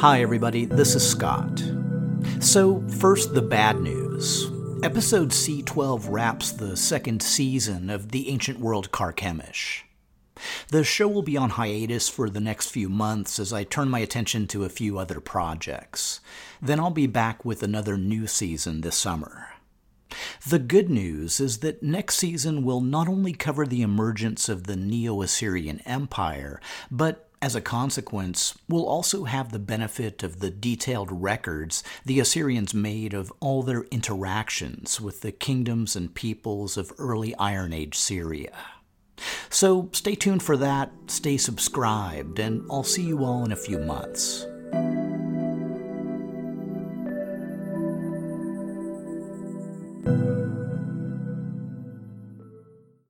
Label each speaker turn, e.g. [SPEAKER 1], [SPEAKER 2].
[SPEAKER 1] Hi, everybody, this is Scott. So, first, the bad news. Episode C12 wraps the second season of The Ancient World Carchemish. The show will be on hiatus for the next few months as I turn my attention to a few other projects. Then I'll be back with another new season this summer. The good news is that next season will not only cover the emergence of the Neo Assyrian Empire, but as a consequence, we'll also have the benefit of the detailed records the Assyrians made of all their interactions with the kingdoms and peoples of early Iron Age Syria. So stay tuned for that, stay subscribed, and I'll see you all in a few months.